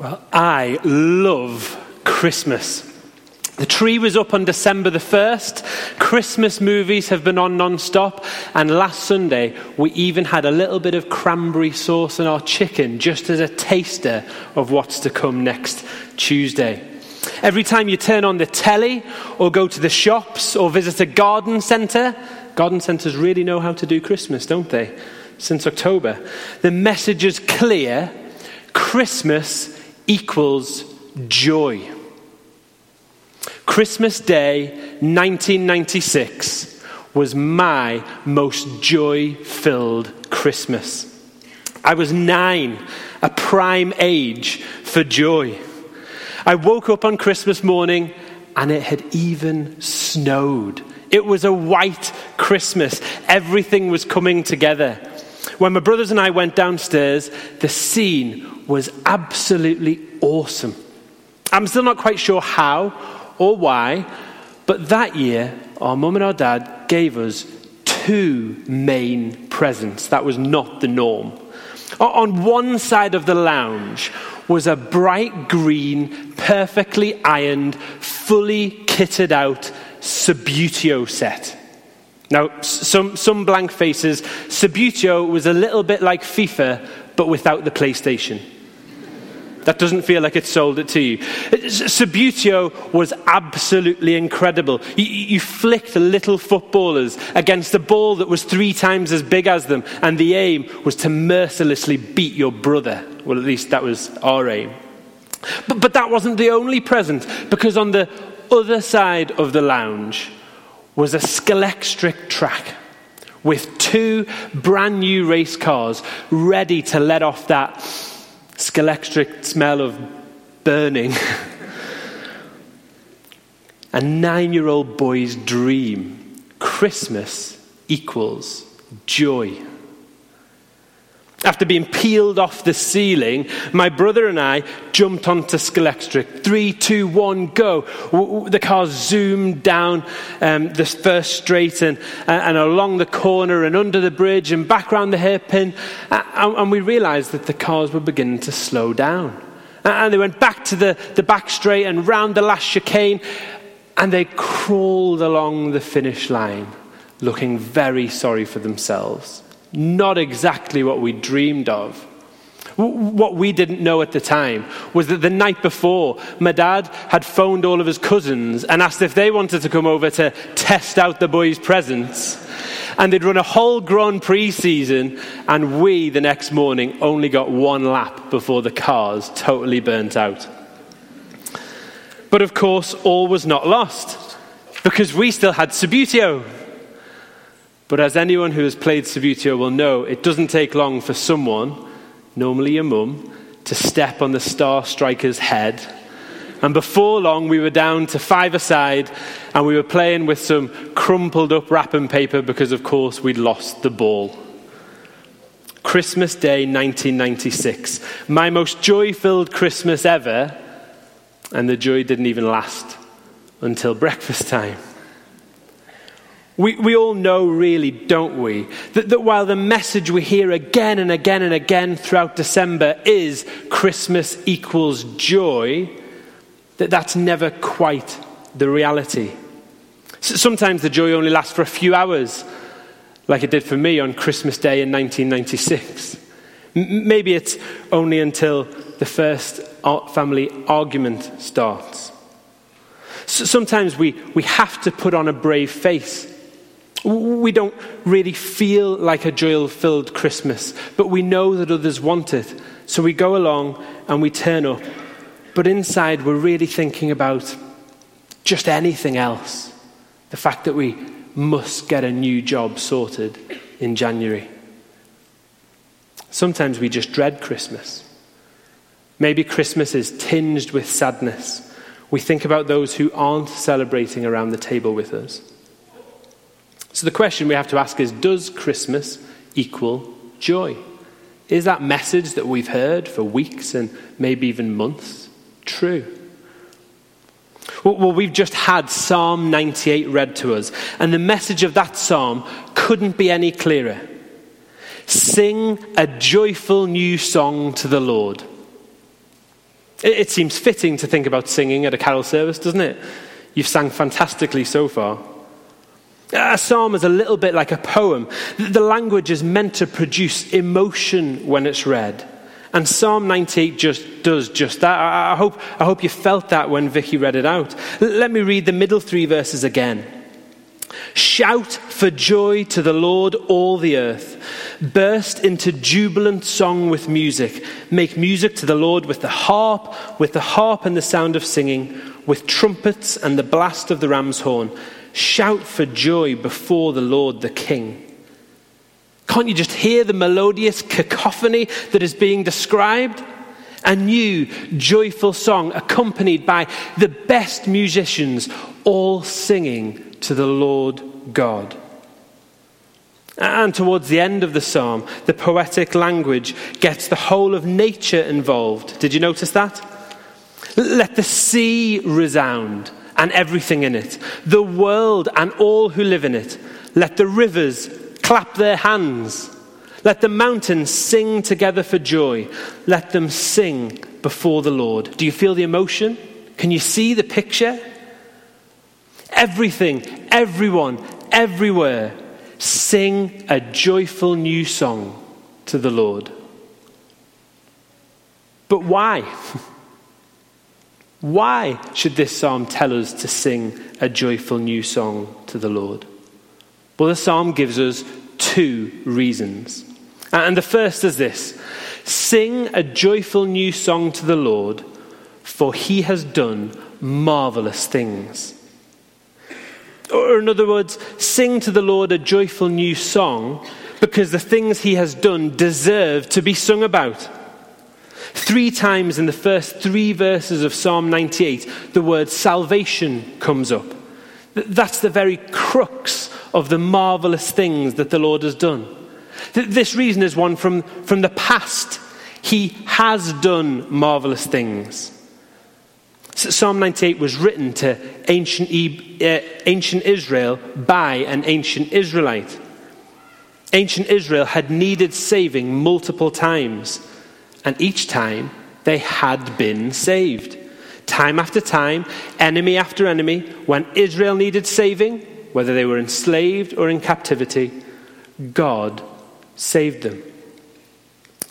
Well, I love Christmas. The tree was up on December the 1st. Christmas movies have been on non stop. And last Sunday, we even had a little bit of cranberry sauce on our chicken, just as a taster of what's to come next Tuesday. Every time you turn on the telly, or go to the shops, or visit a garden centre, garden centres really know how to do Christmas, don't they? Since October. The message is clear Christmas equals joy. Christmas Day 1996 was my most joy filled Christmas. I was nine, a prime age for joy. I woke up on Christmas morning and it had even snowed. It was a white Christmas. Everything was coming together. When my brothers and I went downstairs, the scene was absolutely awesome. I'm still not quite sure how or why, but that year, our mum and our dad gave us two main presents. That was not the norm. On one side of the lounge was a bright green, perfectly ironed, fully kitted out Subbuteo set. Now, some, some blank faces, Subbuteo was a little bit like FIFA, but without the PlayStation. That doesn't feel like it sold it to you. Subbuteo was absolutely incredible. You, you, flicked little footballers against a ball that was three times as big as them, and the aim was to mercilessly beat your brother. Well, at least that was our aim. But, but that wasn't the only present, because on the other side of the lounge was a Scalextric track with two brand new race cars ready to let off that Scalextric smell of burning. a nine year old boy's dream. Christmas equals joy. After being peeled off the ceiling, my brother and I jumped onto Scalextric. Three, two, one, go. The car zoomed down um, the first straight and, and along the corner and under the bridge and back around the hairpin. And, and we realized that the cars were beginning to slow down. And they went back to the, the back straight and round the last chicane. And they crawled along the finish line, looking very sorry for themselves not exactly what we dreamed of. What we didn't know at the time was that the night before, my dad had phoned all of his cousins and asked if they wanted to come over to test out the boys' presents. And they'd run a whole Grand Prix season, and we, the next morning, only got one lap before the cars totally burnt out. But of course, all was not lost, because we still had Subbuteo. But as anyone who has played Subbuteo will know, it doesn't take long for someone, normally your mum, to step on the star striker's head. And before long, we were down to five aside, and we were playing with some crumpled up wrapping paper because, of course, we'd lost the ball. Christmas Day 1996. My most joy filled Christmas ever, and the joy didn't even last until breakfast time. We, we all know, really, don't we, that, that while the message we hear again and again and again throughout December is Christmas equals joy, that that's never quite the reality. Sometimes the joy only lasts for a few hours, like it did for me on Christmas Day in 1996. Maybe it's only until the first family argument starts. Sometimes we, we have to put on a brave face we don't really feel like a joy filled Christmas, but we know that others want it. So we go along and we turn up. But inside, we're really thinking about just anything else. The fact that we must get a new job sorted in January. Sometimes we just dread Christmas. Maybe Christmas is tinged with sadness. We think about those who aren't celebrating around the table with us. So the question we have to ask is Does Christmas equal joy? Is that message that we've heard for weeks and maybe even months true? Well, we've just had Psalm 98 read to us, and the message of that psalm couldn't be any clearer. Sing a joyful new song to the Lord. It, seems fitting to think about singing at a carol service, doesn't it? You've sang fantastically so far. A psalm is a little bit like a poem. The language is meant to produce emotion when it's read. And Psalm 98 just does just that. I, hope, I hope you felt that when Vicky read it out. Let me read the middle three verses again. Shout for joy to the Lord, all the earth. Burst into jubilant song with music. Make music to the Lord with the harp, with the harp and the sound of singing, with trumpets and the blast of the ram's horn. Shout for joy before the Lord the King. Can't you just hear the melodious cacophony that is being described? A new, joyful song accompanied by the best musicians, all singing to the Lord God. And towards the end of the psalm, the poetic language gets the whole of nature involved. Did you notice that? Let the sea resound and everything in it, the world and all who live in it. Let the rivers clap their hands. Let the mountains sing together for joy. Let them sing before the Lord. Do you feel the emotion? Can you see the picture? Everything, everyone, everywhere, sing a joyful new song to the Lord. But why? Why should this psalm tell us to sing a joyful new song to the Lord? Well, the psalm gives us two reasons. And the first is this Sing a joyful new song to the Lord, for he has done marvelous things. Or, in other words, sing to the Lord a joyful new song because the things he has done deserve to be sung about. Three times in the first three verses of Psalm 98, the word salvation comes up. That's the very crux of the marvelous things that the Lord has done. This reason is one from, from the past. He has done marvelous things. Psalm 98 was written to ancient, uh, ancient Israel by an ancient Israelite. Ancient Israel had needed saving multiple times, and each time they had been saved. Time after time, enemy after enemy, when Israel needed saving, whether they were enslaved or in captivity, God saved them.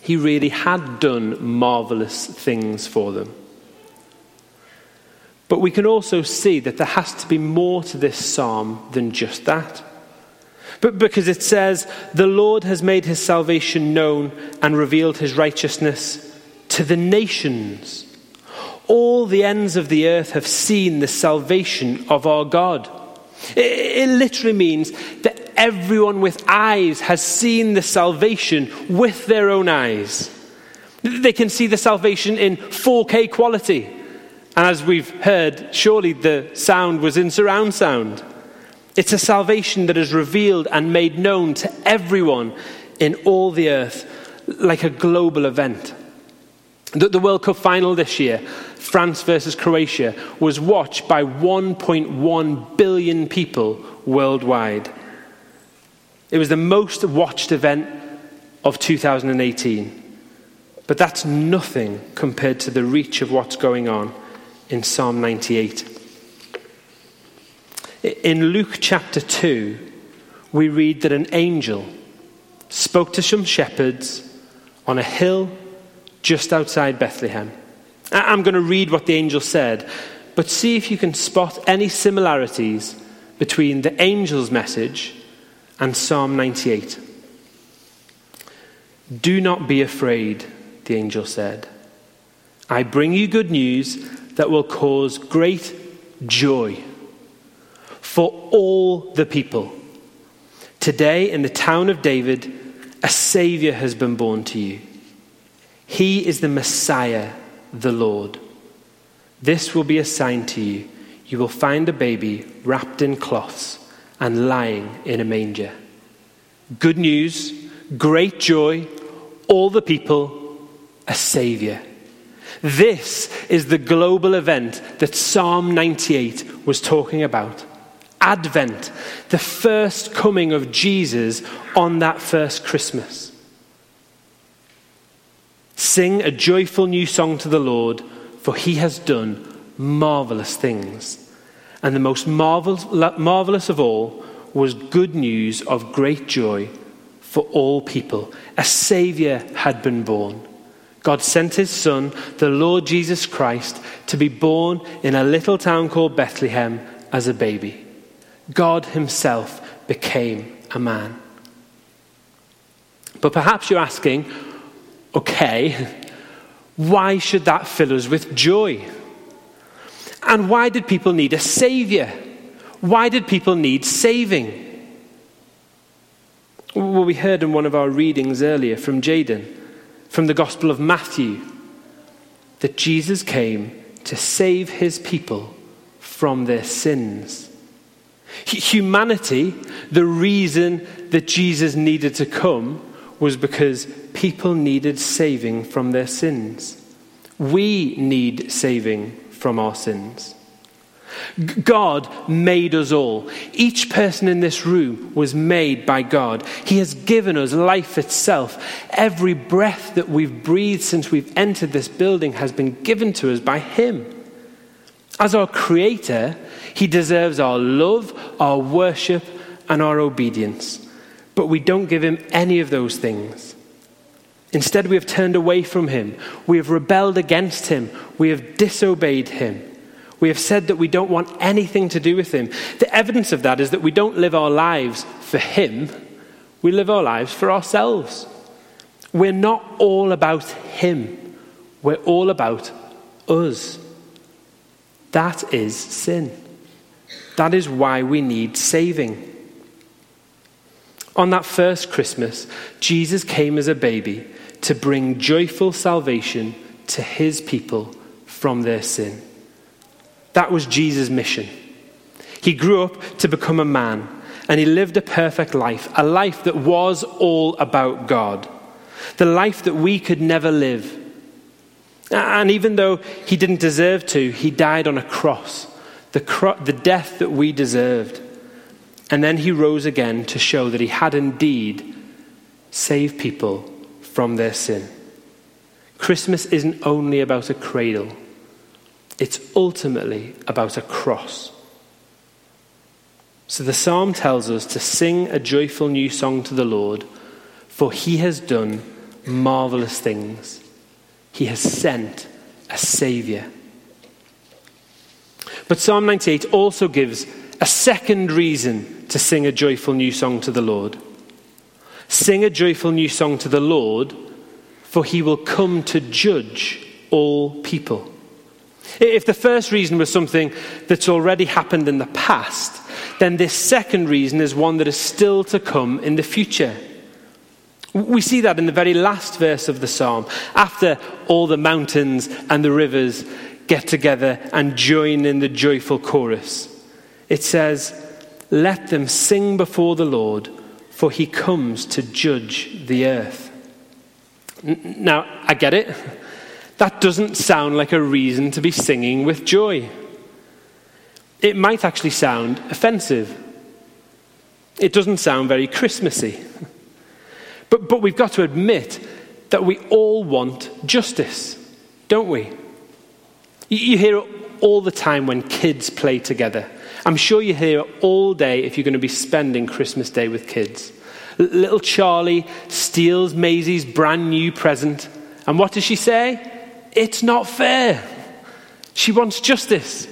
He really had done marvelous things for them. But we can also see that there has to be more to this psalm than just that. But because it says, The Lord has made his salvation known and revealed his righteousness to the nations. All the ends of the earth have seen the salvation of our God. It, it literally means that everyone with eyes has seen the salvation with their own eyes. They can see the salvation in 4K quality. And as we've heard, surely the sound was in surround sound. It's a salvation that is revealed and made known to everyone in all the earth like a global event. The, the World Cup final this year, France versus Croatia, was watched by 1.1 billion people worldwide. It was the most watched event of 2018. But that's nothing compared to the reach of what's going on in Psalm 98. In Luke chapter 2, we read that an angel spoke to some shepherds on a hill just outside Bethlehem. I'm going to read what the angel said, but see if you can spot any similarities between the angel's message and Psalm 98. Do not be afraid, the angel said. I bring you good news that will cause great joy for all the people. Today, in the town of David, a Savior has been born to you. He is the Messiah, the Lord. This will be a sign to you. You will find a baby wrapped in cloths and lying in a manger. Good news, great joy, all the people, a Savior. This is the global event that Psalm 98 was talking about. Advent, the first coming of Jesus on that first Christmas. Sing a joyful new song to the Lord, for he has done marvelous things. And the most marvelous of all was good news of great joy for all people. A Saviour had been born. God sent his Son, the Lord Jesus Christ, to be born in a little town called Bethlehem as a baby. God himself became a man. But perhaps you're asking, okay, why should that fill us with joy? And why did people need a savior? Why did people need saving? Well, we heard in one of our readings earlier from Jaden, from the Gospel of Matthew, that Jesus came to save his people from their sins. Humanity, the reason that Jesus needed to come was because people needed saving from their sins. We need saving from our sins. God made us all. Each person in this room was made by God. He has given us life itself. Every breath that we've breathed since we've entered this building has been given to us by Him. As our Creator, He deserves our love, our worship, and our obedience. But we don't give Him any of those things. Instead, we have turned away from Him. We have rebelled against Him. We have disobeyed Him. We have said that we don't want anything to do with Him. The evidence of that is that we don't live our lives for Him, we live our lives for ourselves. We're not all about Him, we're all about us. That is sin. That is why we need saving. On that first Christmas, Jesus came as a baby to bring joyful salvation to his people from their sin. That was Jesus' mission. He grew up to become a man, and he lived a perfect life, a life that was all about God, the life that we could never live. And even though he didn't deserve to, he died on a cross, the, the death that we deserved. And then he rose again to show that he had indeed saved people from their sin. Christmas isn't only about a cradle. It's ultimately about a cross. So the psalm tells us to sing a joyful new song to the Lord, for he has done marvelous things. He has sent a Saviour. But Psalm 98 also gives a second reason to sing a joyful new song to the Lord. Sing a joyful new song to the Lord, for he will come to judge all people. If the first reason was something that's already happened in the past, then this second reason is one that is still to come in the future. We see that in the very last verse of the psalm. After all the mountains and the rivers get together and join in the joyful chorus, it says, Let them sing before the Lord, for he comes to judge the earth. Now, I get it. That doesn't sound like a reason to be singing with joy. It might actually sound offensive. It doesn't sound very Christmassy. But, but we've got to admit that we all want justice, don't we? You hear it all the time when kids play together. I'm sure you hear it all day if you're going to be spending Christmas Day with kids. Little Charlie steals Maisie's brand new present. And what does she say? It's not fair. She wants justice.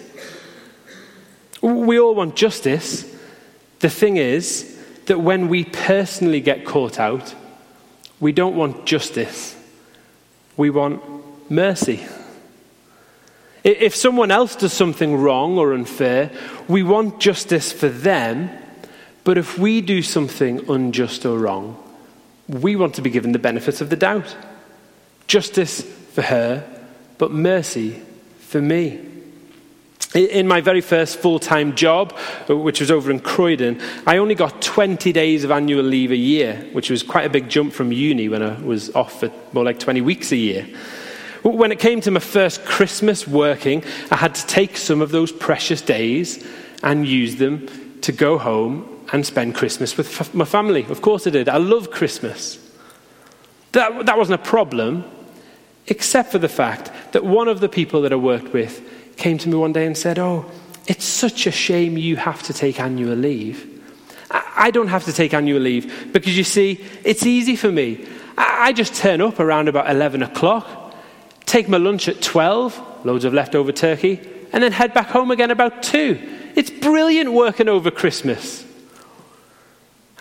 We all want justice. The thing is that when we personally get caught out, we don't want justice. We want mercy. If someone else does something wrong or unfair, we want justice for them. But if we do something unjust or wrong, we want to be given the benefit of the doubt. Justice for her but mercy for me. In my very first full time job, uh, which was over in Croydon, I only got 20 days of annual leave a year, which was quite a big jump from uni when I was off for more like 20 weeks a year. When it came to my first Christmas working, I had to take some of those precious days and use them to go home and spend Christmas with my family. Of course I did. I love Christmas. That, that wasn't a problem, except for the fact that one of the people that I worked with came to me one day and said, Oh, it's such a shame you have to take annual leave. I don't have to take annual leave because you see, it's easy for me. I just turn up around about 11 o'clock, take my lunch at 12, loads of leftover turkey, and then head back home again about 2. It's brilliant working over Christmas.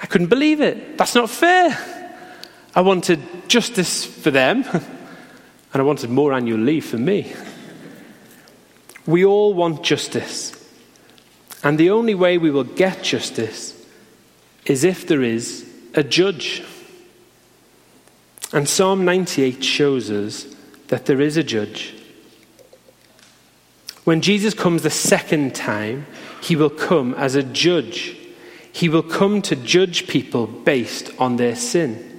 I couldn't believe it. That's not fair. I wanted justice for them, and I wanted more annual leave for me. We all want justice. And the only way we will get justice is if there is a judge. And Psalm 98 shows us that there is a judge. When Jesus comes the second time, he will come as a judge. He will come to judge people based on their sin.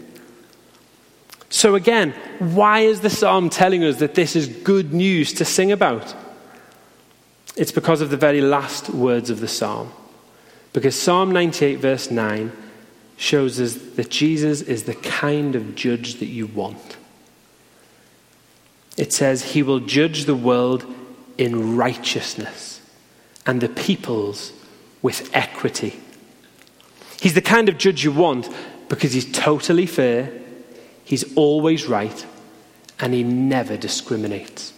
So, again, why is the psalm telling us that this is good news to sing about? It's because of the very last words of the psalm. Because Psalm 98, verse 9, shows us that Jesus is the kind of judge that you want. It says, He will judge the world in righteousness and the peoples with equity. He's the kind of judge you want because he's totally fair, he's always right, and he never discriminates.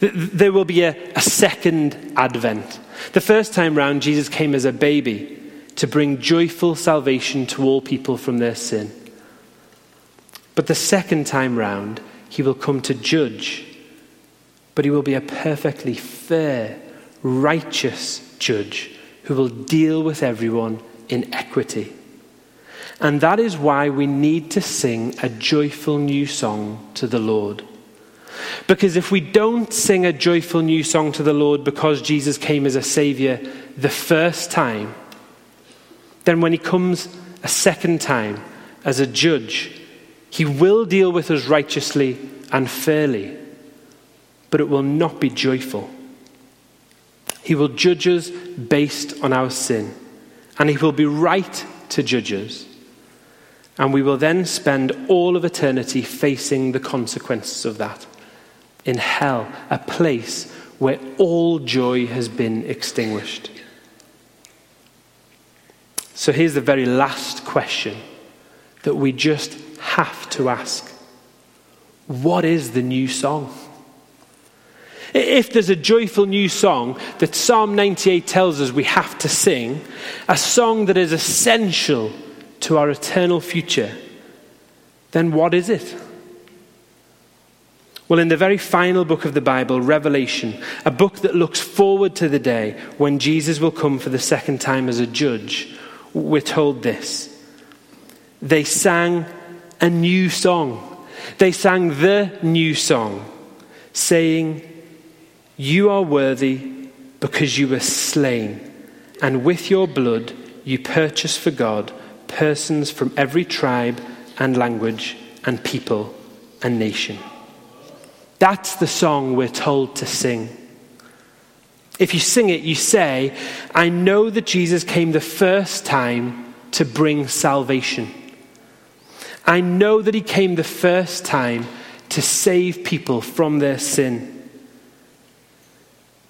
There will be a, a second advent. The first time round, Jesus came as a baby to bring joyful salvation to all people from their sin. But the second time round, he will come to judge, but he will be a perfectly fair, righteous judge who will deal with everyone in equity. And that is why we need to sing a joyful new song to the Lord. Because if we don't sing a joyful new song to the Lord because Jesus came as a Savior the first time, then when He comes a second time as a judge, He will deal with us righteously and fairly, but it will not be joyful. He will judge us based on our sin, and He will be right to judge us. And we will then spend all of eternity facing the consequences of that in hell, a place where all joy has been extinguished. So here's the very last question that we just have to ask What is the new song? If there's a joyful new song that Psalm 98 tells us we have to sing, a song that is essential to our eternal future, then what is it? Well, in the very final book of the Bible, Revelation, a book that looks forward to the day when Jesus will come for the second time as a judge, we're told this. They sang a new song. They sang the new song, saying, You are worthy because you were slain, and with your blood you purchased for God persons from every tribe and language and people and nation. That's the song we're told to sing. If you sing it, you say, I know that Jesus came the first time to bring salvation. I know that he came the first time to save people from their sin.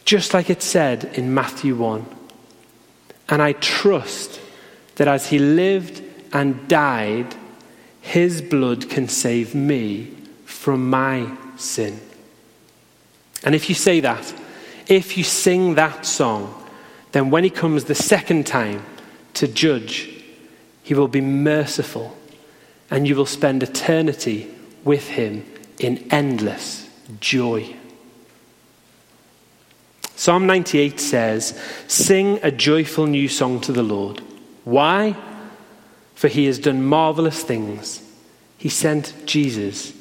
Just like it said in Matthew 1. And I trust that as he lived and died, his blood can save me from my sin. And if you say that, if you sing that song, then when he comes the second time to judge, he will be merciful and you will spend eternity with him in endless joy. Psalm 98 says, Sing a joyful new song to the Lord. Why? For he has done marvelous things. He sent Jesus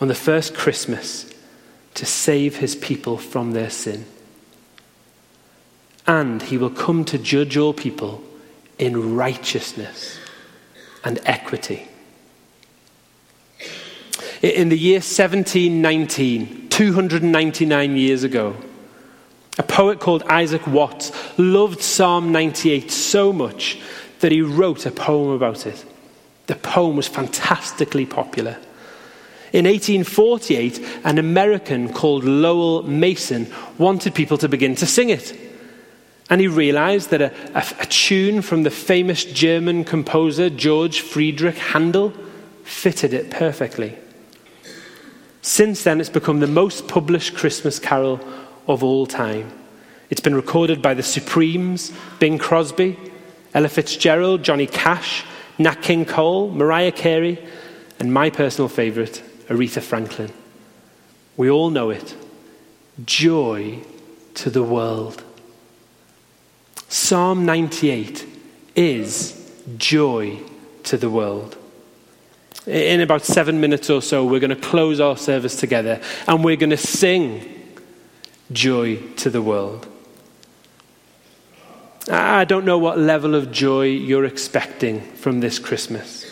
on the first Christmas to save his people from their sin. And he will come to judge all people in righteousness and equity. In the year 1719, 299 years ago, a poet called Isaac Watts loved Psalm 98 so much that he wrote a poem about it. The poem was fantastically popular. In 1848, an American called Lowell Mason wanted people to begin to sing it. And he realized that a, a, a, tune from the famous German composer George Friedrich Handel fitted it perfectly. Since then, it's become the most published Christmas carol of all time. It's been recorded by the Supremes, Bing Crosby, Ella Fitzgerald, Johnny Cash, Nat King Cole, Mariah Carey, and my personal favourite, Aretha Franklin. We all know it. Joy to the world. Psalm 98 is joy to the world. In about seven minutes or so, we're going to close our service together and we're going to sing joy to the world. I don't know what level of joy you're expecting from this Christmas.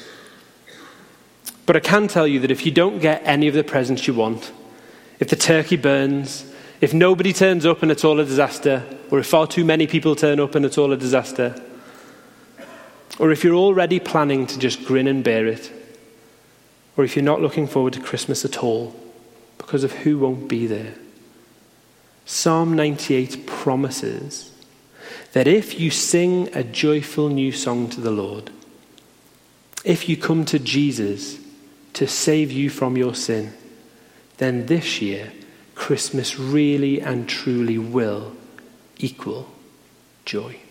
But I can tell you that if you don't get any of the presents you want, if the turkey burns, if nobody turns up and it's all a disaster, or if far too many people turn up and it's all a disaster, or if you're already planning to just grin and bear it, or if you're not looking forward to Christmas at all because of who won't be there, Psalm 98 promises that if you sing a joyful new song to the Lord, if you come to Jesus to save you from your sin, then this year, Christmas really and truly will equal joy.